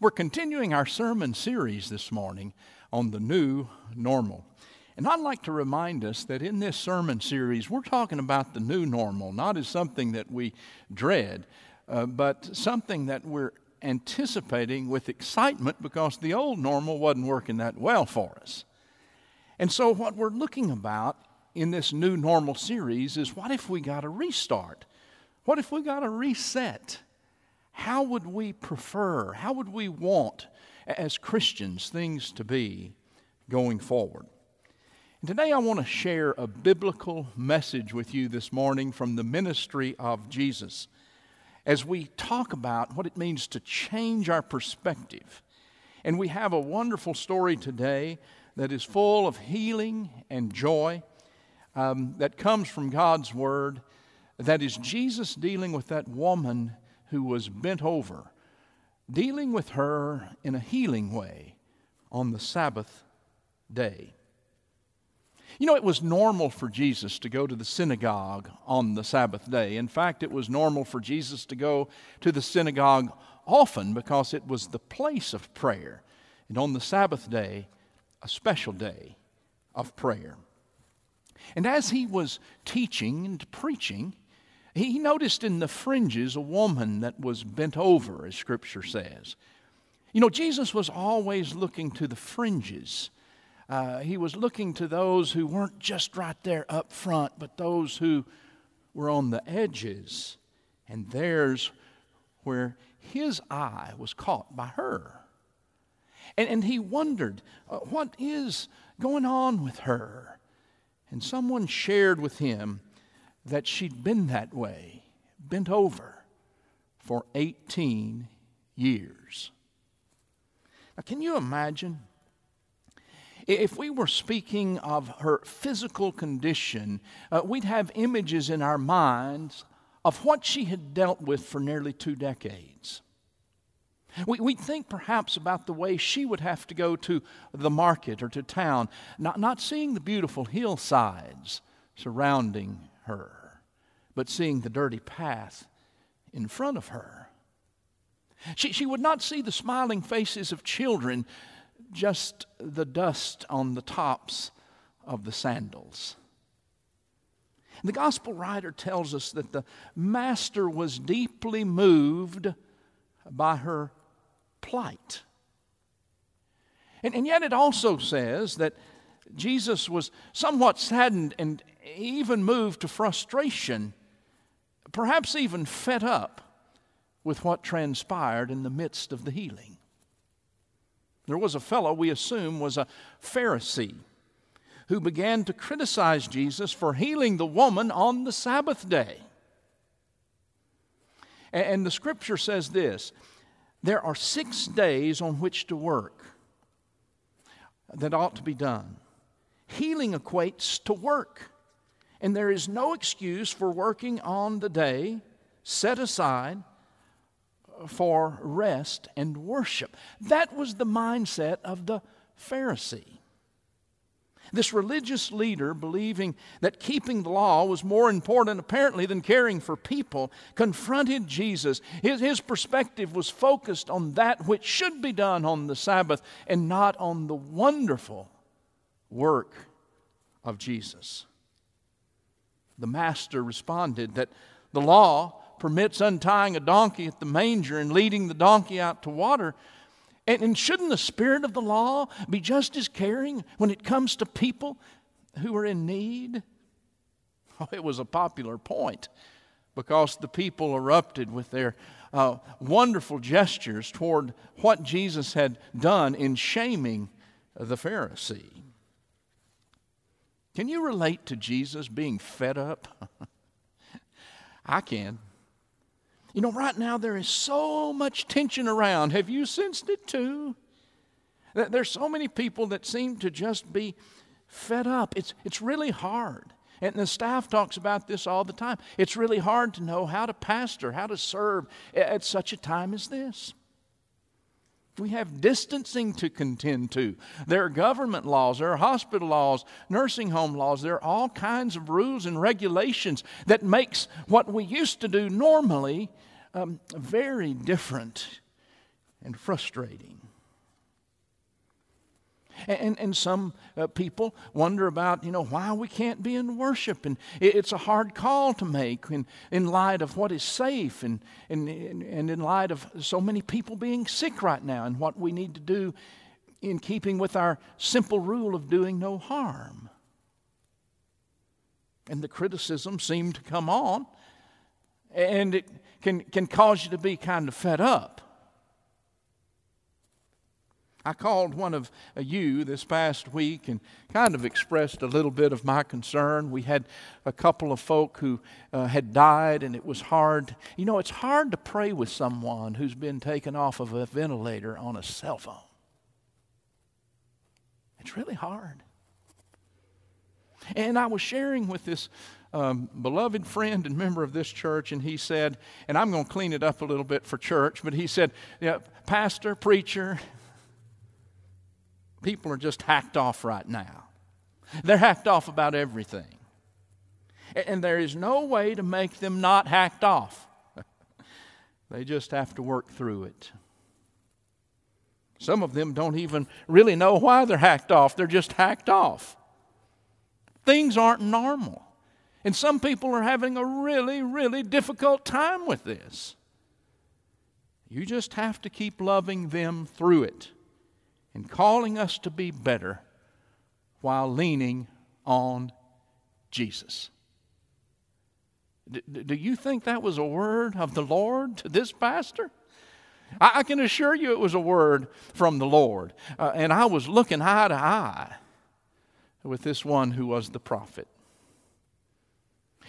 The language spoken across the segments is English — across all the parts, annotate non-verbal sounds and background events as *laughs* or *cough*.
We're continuing our sermon series this morning on the new normal. And I'd like to remind us that in this sermon series, we're talking about the new normal, not as something that we dread, uh, but something that we're anticipating with excitement because the old normal wasn't working that well for us. And so, what we're looking about in this new normal series is what if we got a restart? What if we got a reset? How would we prefer, how would we want as Christians things to be going forward? And today I want to share a biblical message with you this morning from the ministry of Jesus as we talk about what it means to change our perspective. And we have a wonderful story today that is full of healing and joy um, that comes from God's Word. That is Jesus dealing with that woman who was bent over, dealing with her in a healing way on the Sabbath day. You know, it was normal for Jesus to go to the synagogue on the Sabbath day. In fact, it was normal for Jesus to go to the synagogue often because it was the place of prayer. And on the Sabbath day, a special day of prayer. And as he was teaching and preaching, he noticed in the fringes a woman that was bent over, as Scripture says. You know, Jesus was always looking to the fringes. Uh, he was looking to those who weren't just right there up front, but those who were on the edges. And there's where his eye was caught by her. And, and he wondered, uh, what is going on with her? And someone shared with him that she'd been that way, bent over for 18 years. Now, can you imagine? If we were speaking of her physical condition, uh, we'd have images in our minds of what she had dealt with for nearly two decades. We, we think perhaps about the way she would have to go to the market or to town, not, not seeing the beautiful hillsides surrounding her but seeing the dirty path in front of her. She, she would not see the smiling faces of children, just the dust on the tops of the sandals. The gospel writer tells us that the master was deeply moved by her plight. And, and yet it also says that Jesus was somewhat saddened and even moved to frustration perhaps even fed up with what transpired in the midst of the healing. There was a fellow we assume was a Pharisee who began to criticize Jesus for healing the woman on the Sabbath day. And the scripture says this there are six days on which to work that ought to be done. Healing equates to work. And there is no excuse for working on the day set aside for rest and worship. That was the mindset of the Pharisee. This religious leader, believing that keeping the law was more important apparently than caring for people, confronted Jesus. His, his perspective was focused on that which should be done on the Sabbath and not on the wonderful work of Jesus the master responded that the law permits untying a donkey at the manger and leading the donkey out to water. And, and, shouldn't the spirit of the law be just as caring when it comes to people who are in need? Oh, *laughs* it was a popular point because the people erupted with their uh, wonderful gestures toward what Jesus had done in shaming the Pharisee. Can you relate to Jesus being fed up? *laughs* I can. You know, right now there is so much tension around. Have you sensed it too? There's so many people that seem to just be fed up. It's, it's really hard. And the staff talks about this all the time. It's really hard to know how to pastor, how to serve at such a time as this. We have distancing to contend to. There are government laws, there are hospital laws, nursing home laws, there are all kinds of rules and regulations that makes what we used to do normally um, very different and frustrating. And, and some uh, people wonder about, you know, why we can't be in worship. And it, it's a hard call to make in, in light of what is safe and, and, and in light of so many people being sick right now and what we need to do in keeping with our simple rule of doing no harm. And the criticism seemed to come on, and it can, can cause you to be kind of fed up. I called one of you this past week and kind of expressed a little bit of my concern. We had a couple of folk who uh, had died, and it was hard. You know, it's hard to pray with someone who's been taken off of a ventilator on a cell phone. It's really hard. And I was sharing with this um, beloved friend and member of this church, and he said, and I'm going to clean it up a little bit for church, but he said, yeah, Pastor, preacher, People are just hacked off right now. They're hacked off about everything. And there is no way to make them not hacked off. *laughs* they just have to work through it. Some of them don't even really know why they're hacked off, they're just hacked off. Things aren't normal. And some people are having a really, really difficult time with this. You just have to keep loving them through it and calling us to be better while leaning on Jesus. D- do you think that was a word of the Lord to this pastor? I, I can assure you it was a word from the Lord. Uh, and I was looking eye to eye with this one who was the prophet.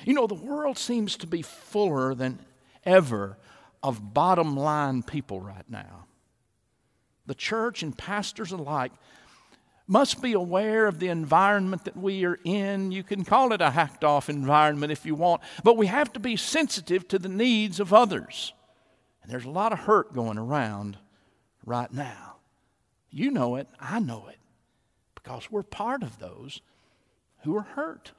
You know, the world seems to be fuller than ever of bottom line people right now the church and pastors alike, must be aware of the environment that we are in. You can call it a hacked off environment if you want, but we have to be sensitive to the needs of others. And there's a lot of hurt going around right now. You know it, I know it, because we're part of those who are hurt.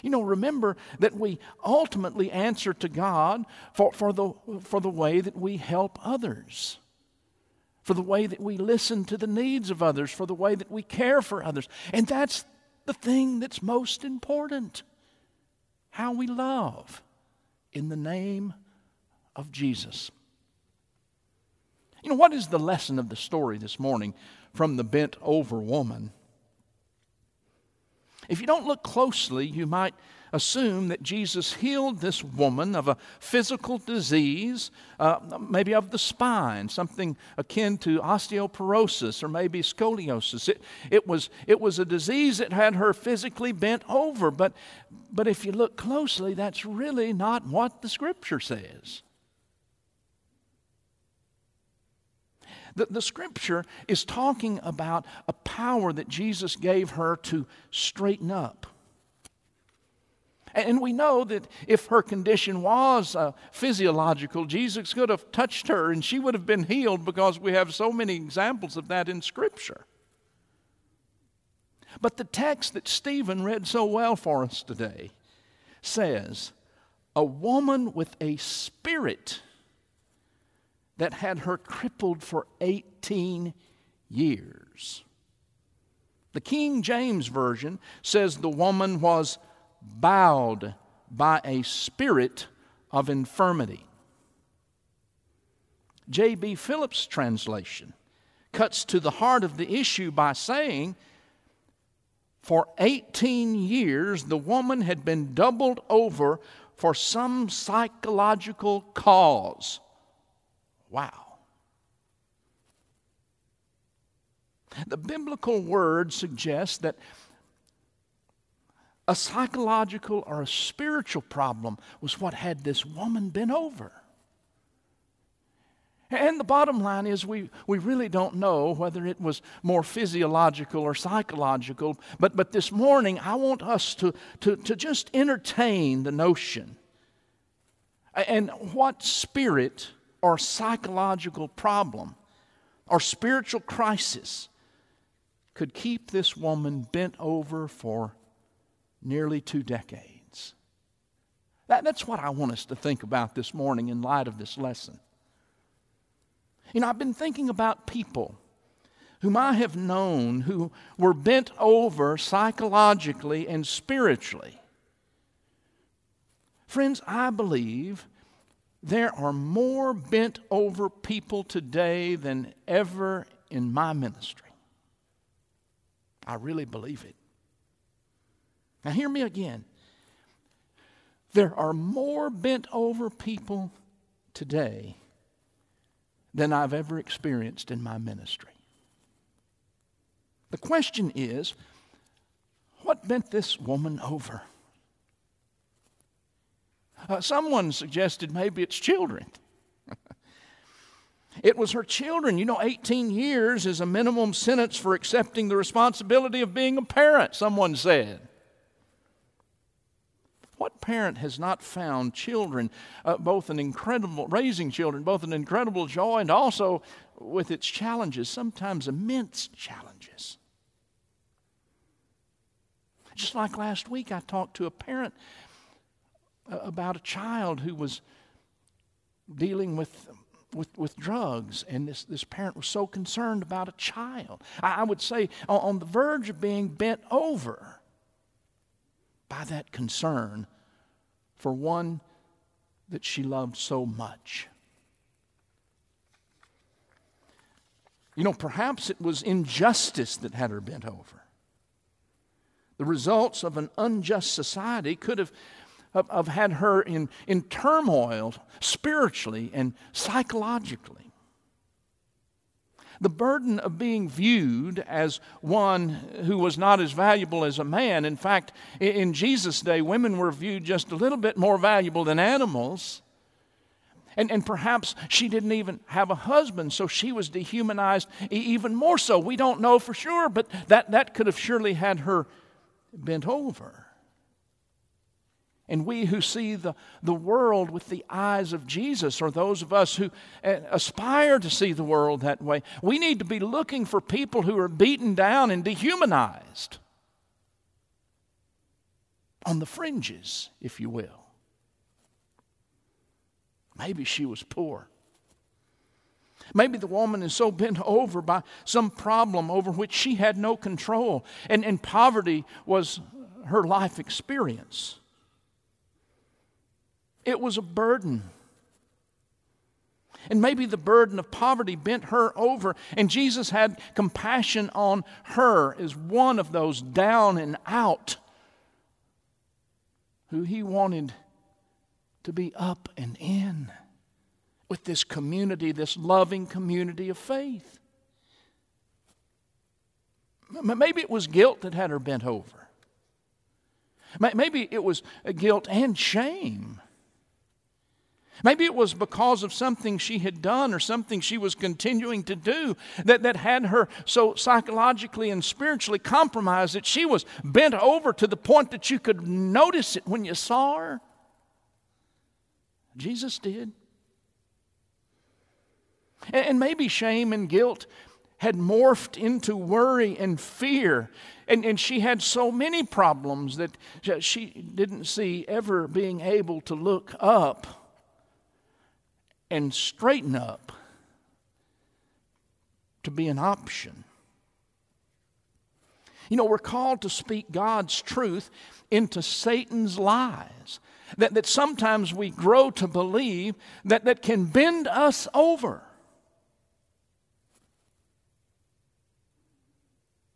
You know, remember that we ultimately answer to God for, for, the, for the way that we help others for the way that we listen to the needs of others, for the way that we care for others. And that's the thing that's most important how we love in the name of Jesus. You know, what is the lesson of the story this morning from the bent over woman? If you don't look closely, you might assume that Jesus healed this woman of a physical disease, uh, maybe of the spine, something akin to osteoporosis or maybe scoliosis. It, it, was, it was a disease that had her physically bent over, but, but if you look closely, that's really not what the scripture says. The, the scripture is talking about a power that Jesus gave her to straighten up. And we know that if her condition was uh, physiological, Jesus could have touched her and she would have been healed because we have so many examples of that in Scripture. But the text that Stephen read so well for us today says, A woman with a spirit that had her crippled for 18 years. The King James Version says the woman was bowed by a spirit of infirmity. J.B. Phillips' translation cuts to the heart of the issue by saying, For 18 years, the woman had been doubled over for some psychological cause. Wow. The biblical word suggests that a psychological or a spiritual problem was what had this woman been over. And the bottom line is, we, we really don't know whether it was more physiological or psychological. But, but this morning, I want us to, to, to just entertain the notion. And what spirit or psychological problem or spiritual crisis could keep this woman bent over for nearly two decades. That, that's what I want us to think about this morning in light of this lesson. You know, I've been thinking about people whom I have known who were bent over psychologically and spiritually. Friends, I believe there are more bent over people today than ever in my ministry. I really believe it. Now, hear me again. There are more bent over people today than I've ever experienced in my ministry. The question is what bent this woman over? Uh, someone suggested maybe it's children. *laughs* it was her children. You know, 18 years is a minimum sentence for accepting the responsibility of being a parent, someone said. What parent has not found children, uh, both an incredible, raising children, both an incredible joy and also with its challenges, sometimes immense challenges? Just like last week, I talked to a parent about a child who was dealing with with, with drugs, and this, this parent was so concerned about a child. I, I would say on, on, the verge of being bent over by that concern for one that she loved so much. You know, perhaps it was injustice that had her bent over. The results of an unjust society could have, have, had her in, in turmoil spiritually and psychologically. The burden of being viewed as one who was not as valuable as a man. In fact, in Jesus' day, women were viewed just a little bit more valuable than animals. And, and perhaps she didn't even have a husband, so she was dehumanized even more so. We don't know for sure, but that, that could have surely had her bent over. And we who see the, the world with the eyes of Jesus, or those of us who uh, aspire to see the world that way, we need to be looking for people who are beaten down and dehumanized on the fringes, if you will. Maybe she was poor. Maybe the woman is so bent over by some problem over which she had no control, and, and poverty was her life experience. It was a burden. And maybe the burden of poverty bent her over, and Jesus had compassion on her as one of those down and out who he wanted to be up and in with this community, this loving community of faith. Maybe it was guilt that had her bent over. Maybe it was guilt and shame. Maybe it was because of something she had done or something she was continuing to do that, that had her so psychologically and spiritually compromised that she was bent over to the point that you could notice it when you saw her. Jesus did. And maybe shame and guilt had morphed into worry and fear. And, and she had so many problems that she didn't see ever being able to look up and straighten up to be an option. You know, we're called to speak God's truth into Satan's lies. That, that sometimes we grow to believe that, that can bend us over.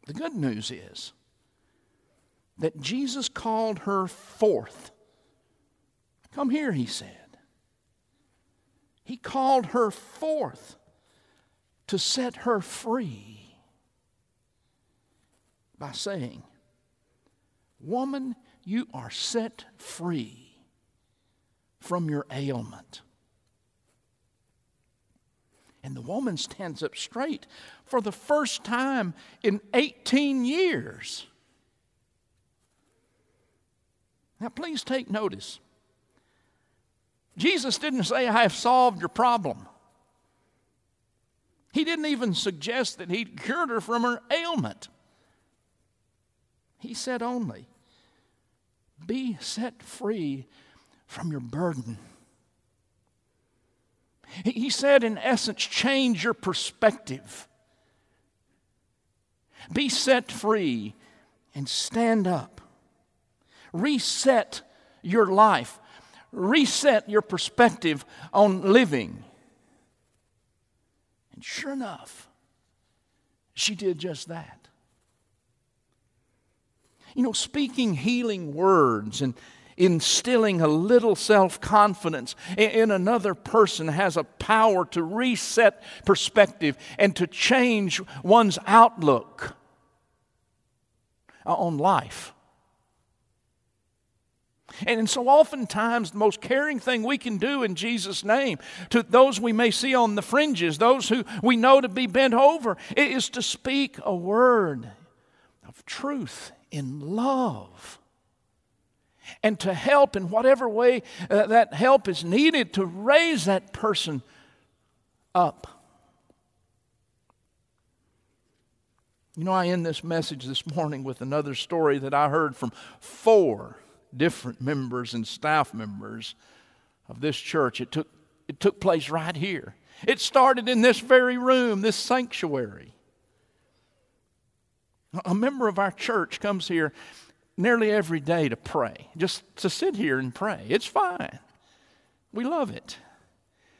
The good news is that Jesus called her forth. Come here, he said. He called her forth to set her free by saying, Woman, you are set free from your ailment. And the woman stands up straight for the first time in 18 years. Now, please take notice. Jesus didn't say, I have solved your problem. He didn't even suggest that he'd cured her from her ailment. He said only, Be set free from your burden. He said, in essence, change your perspective. Be set free and stand up. Reset your life. Reset your perspective on living. And sure enough, she did just that. You know, speaking healing words and instilling a little self confidence in another person has a power to reset perspective and to change one's outlook uh, on life. And so, oftentimes, the most caring thing we can do in Jesus' name to those we may see on the fringes, those who we know to be bent over, is to speak a word of truth in love. And to help in whatever way uh, that help is needed to raise that person up. You know, I end this message this morning with another story that I heard from four different members and staff members of this church. It took, it took place right here. It started in this very room, this sanctuary. A member of our church comes here nearly every day to pray, just to sit here and pray. It's fine. We love it.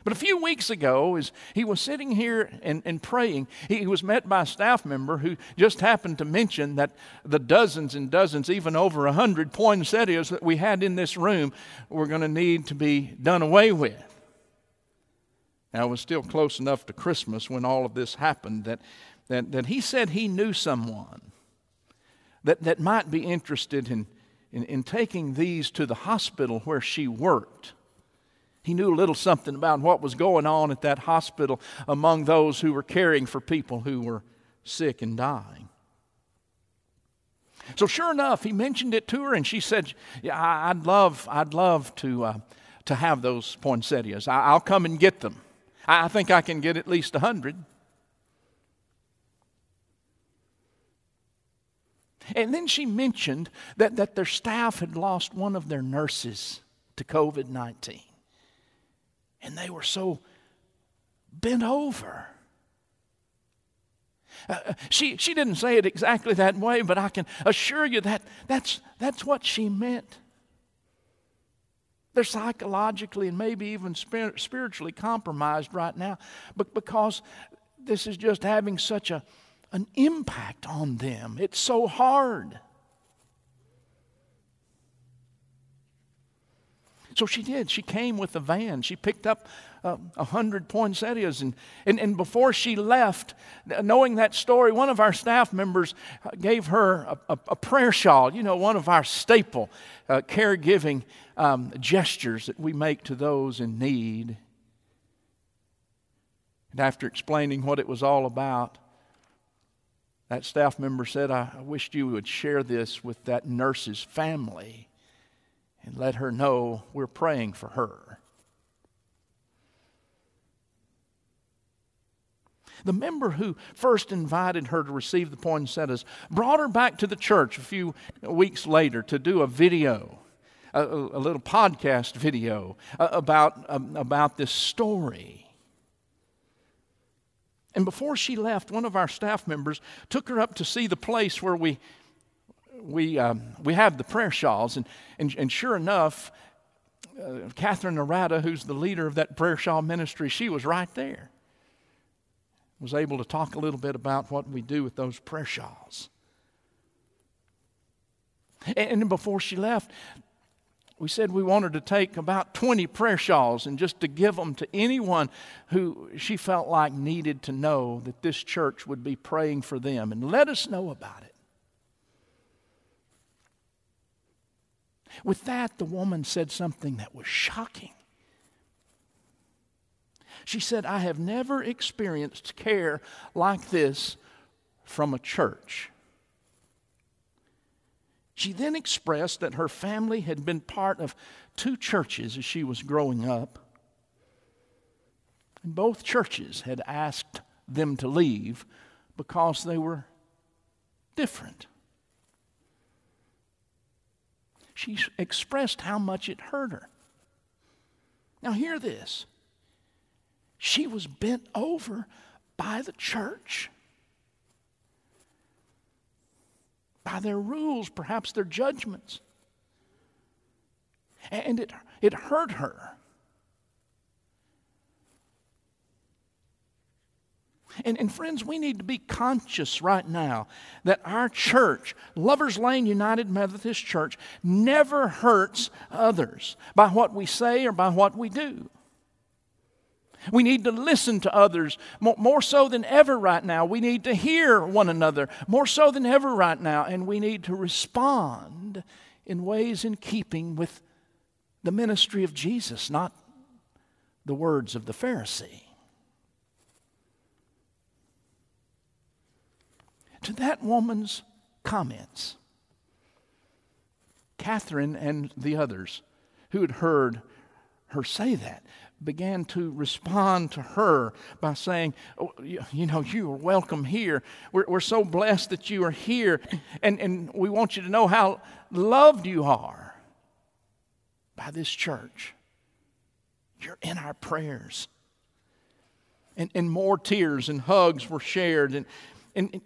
But a few weeks ago, as he was sitting here and, and praying, he was met by a staff member who just happened to mention that the dozens and dozens, even over a hundred poinsettias that we had in this room were going to need to be done away with. Now, it was still close enough to Christmas when all of this happened that, that, that he said he knew someone that, that might be interested in, in, in taking these to the hospital where she worked he knew a little something about what was going on at that hospital among those who were caring for people who were sick and dying. So sure enough, he mentioned it to her, and she said, "Yeah, I'd love, I'd love to, uh, to have those poinsettias. I- will come and get them. I think I can get at least a hundred." And then she mentioned that, that their staff had lost one of their nurses to COVID 19 and they were so bent over. Uh, uh, she, she didn't say it exactly that way, but I can assure you that that's, that's what she meant. They're psychologically and maybe even spiritually compromised right now, but because this is just having such a, an impact on them. It's so hard. So she did. She came with a van. She picked up uh, a uh, hundred poinsettias. And, and, and before she left, knowing that story, one of our staff members uh, gave her a, a, a prayer shawl, you know, one of our staple uh, caregiving um, gestures that we make to those in need. And after explaining what it was all about, that staff member said, I, I wished you would share this with that nurse's family and let her know we're praying for her. The member who first invited her to receive the poinsettias brought her back to the church a few weeks later to do a video, a, a little podcast video about, um, about this story. And before she left, one of our staff members took her up to see the place where we we, um, we have the prayer shawls, and, and, and sure enough, uh, Catherine Arata, who's the leader of that prayer shawl ministry, she was right there. Was able to talk a little bit about what we do with those prayer shawls. And, and before she left, we said we wanted to take about 20 prayer shawls and just to give them to anyone who she felt like needed to know that this church would be praying for them and let us know about it. With that, the woman said something that was shocking. She said, I have never experienced care like this from a church. She then expressed that her family had been part of two churches as she was growing up. And both churches had asked them to leave because they were different she expressed how much it hurt her. Now, hear this. She was bent over by the church, by their rules, perhaps their judgments. And it, it hurt her. And, and, friends, we need to be conscious right now that our church, Lovers Lane United Methodist Church, never hurts others by what we say or by what we do. We need to listen to others more, more, so than ever right now. We need to hear one another more so than ever right now. And we need to respond in ways in keeping with the ministry of Jesus, not the words of the Pharisee. To that woman's comments, Catherine and the others who had heard her say that began to respond to her by saying, oh, you, you, know, you are welcome here. We're, we're so blessed that you are here. And, and we want you to know how loved you are by this church. You're in our prayers. And, and more tears and hugs were shared. And, and,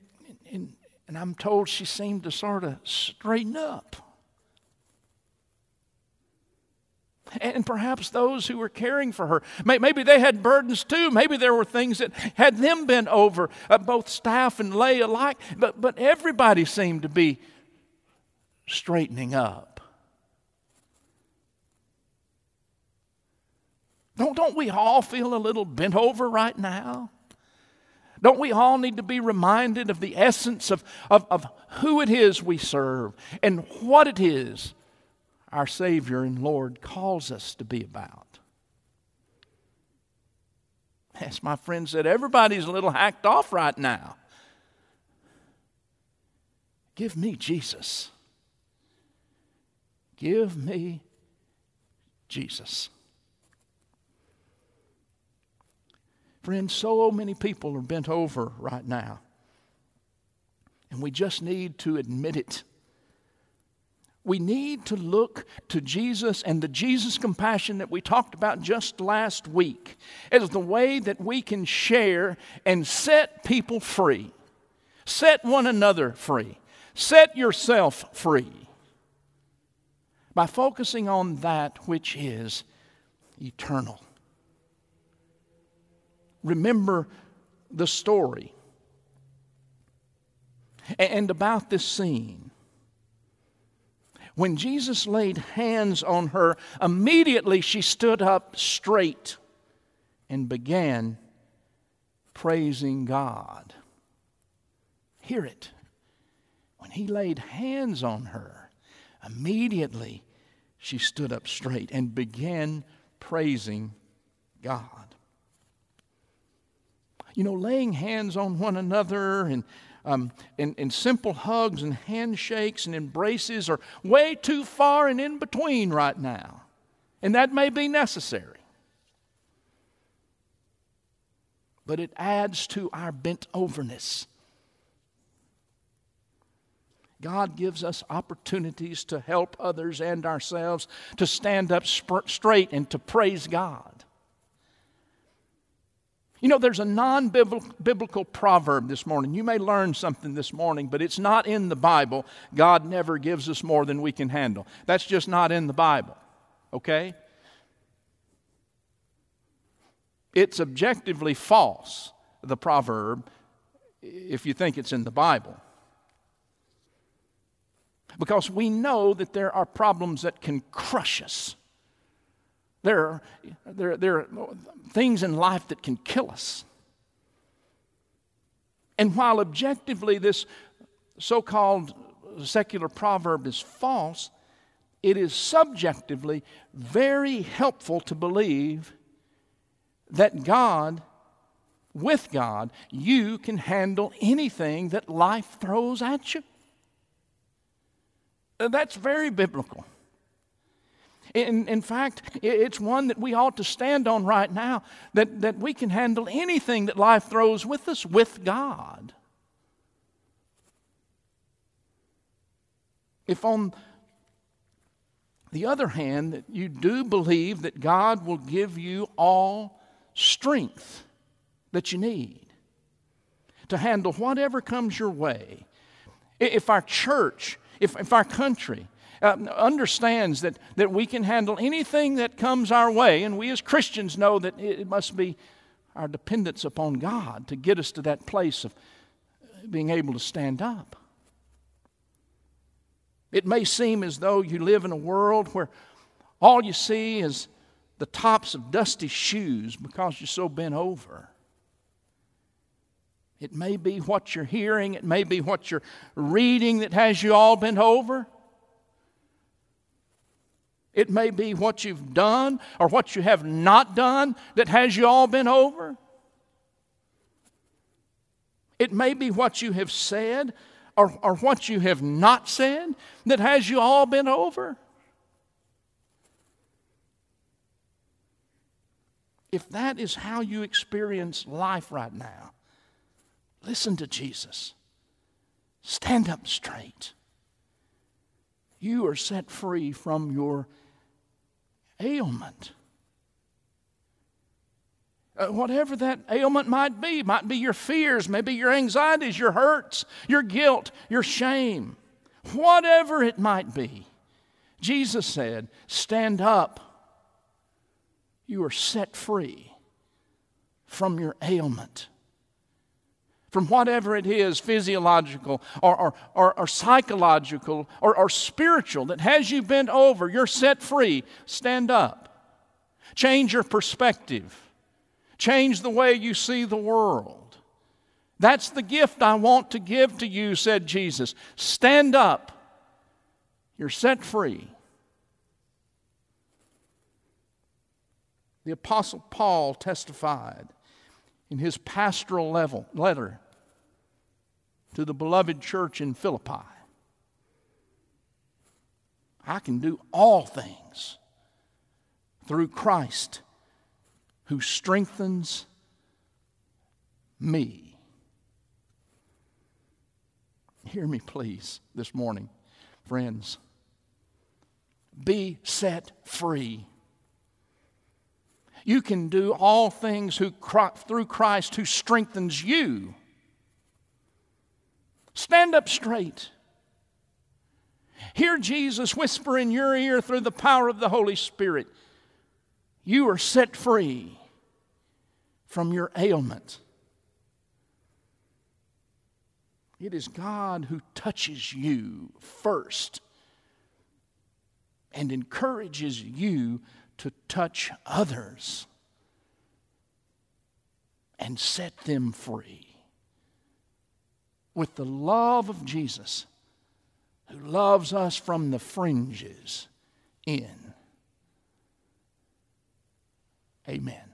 and, and I'm told she seemed to sort of straighten up. and perhaps those who were caring for her. Maybe they had burdens too. Maybe there were things that had them bent over, uh, both staff and lay alike. But, but everybody seemed to be straightening up. Don't, don't we all feel a little bent over right now? Don't we all need to be reminded of the essence of, of, of who it is we serve and what it is our Savior and Lord calls us to be about? As my friend said, everybody's a little hacked off right now. Give me Jesus. Give me Jesus. Friends, so many people are bent over right now. And we just need to admit it. We need to look to Jesus and the Jesus compassion that we talked about just last week as the way that we can share and set people free. Set one another free. Set yourself free by focusing on that which is eternal remember the story and about this scene. When Jesus laid hands on her, immediately she stood up straight and began praising God. Hear it. When he laid hands on her, immediately she stood up straight and began praising God you know, laying hands on one another and, um, and, and simple hugs and handshakes and embraces are way too far and in between right now. And that may be necessary. But it adds to our bent overness. God gives us opportunities to help others and ourselves to stand up sp- straight and to praise God. You know, there's a non biblical proverb this morning. You may learn something this morning, but it's not in the Bible. God never gives us more than we can handle. That's just not in the Bible, okay? It's objectively false, the proverb, if you think it's in the Bible. Because we know that there are problems that can crush us. There are, there, there are things in life that can kill us. And while objectively this so called secular proverb is false, it is subjectively very helpful to believe that God, with God, you can handle anything that life throws at you. That's very biblical. In, in fact, it's one that we ought to stand on right now that, that we can handle anything that life throws with us with God. If, on the other hand, that you do believe that God will give you all strength that you need to handle whatever comes your way. If our church, if, if our country uh, understands that, that we can handle anything that comes our way, and we as Christians know that it must be our dependence upon God to get us to that place of being able to stand up. It may seem as though you live in a world where all you see is the tops of dusty shoes because you're so bent over. It may be what you're hearing, it may be what you're reading that has you all bent over. It may be what you've done or what you have not done that has you all bent over. It may be what you have said or, or what you have not said that has you all bent over. If that is how you experience life right now, listen to Jesus. Stand up straight. You are set free from your ailment. Uh, whatever that ailment might be, might be your fears, maybe your anxieties, your hurts, your guilt, your shame, whatever it might be. Jesus said, Stand up. You are set free from your ailment from whatever it is physiological or, or, or, or psychological or, or spiritual that has you bent over, you're set free. Stand up. Change your perspective. Change the way you see the world. That's the gift I want to give to you, said Jesus. Stand up. You're set free. The Apostle Paul testified in his pastoral level, letter to the beloved church in Philippi. I can do all things through Christ who strengthens me. Hear me, please, this morning, friends. Be set free. You can do all things who, through Christ who strengthens you. Stand up straight. Hear Jesus whisper in your ear through the power of the Holy Spirit. You are set free from your ailment. It is God who touches you first and encourages you to touch others and set them free with the love of Jesus, who loves us from the fringes in. Amen.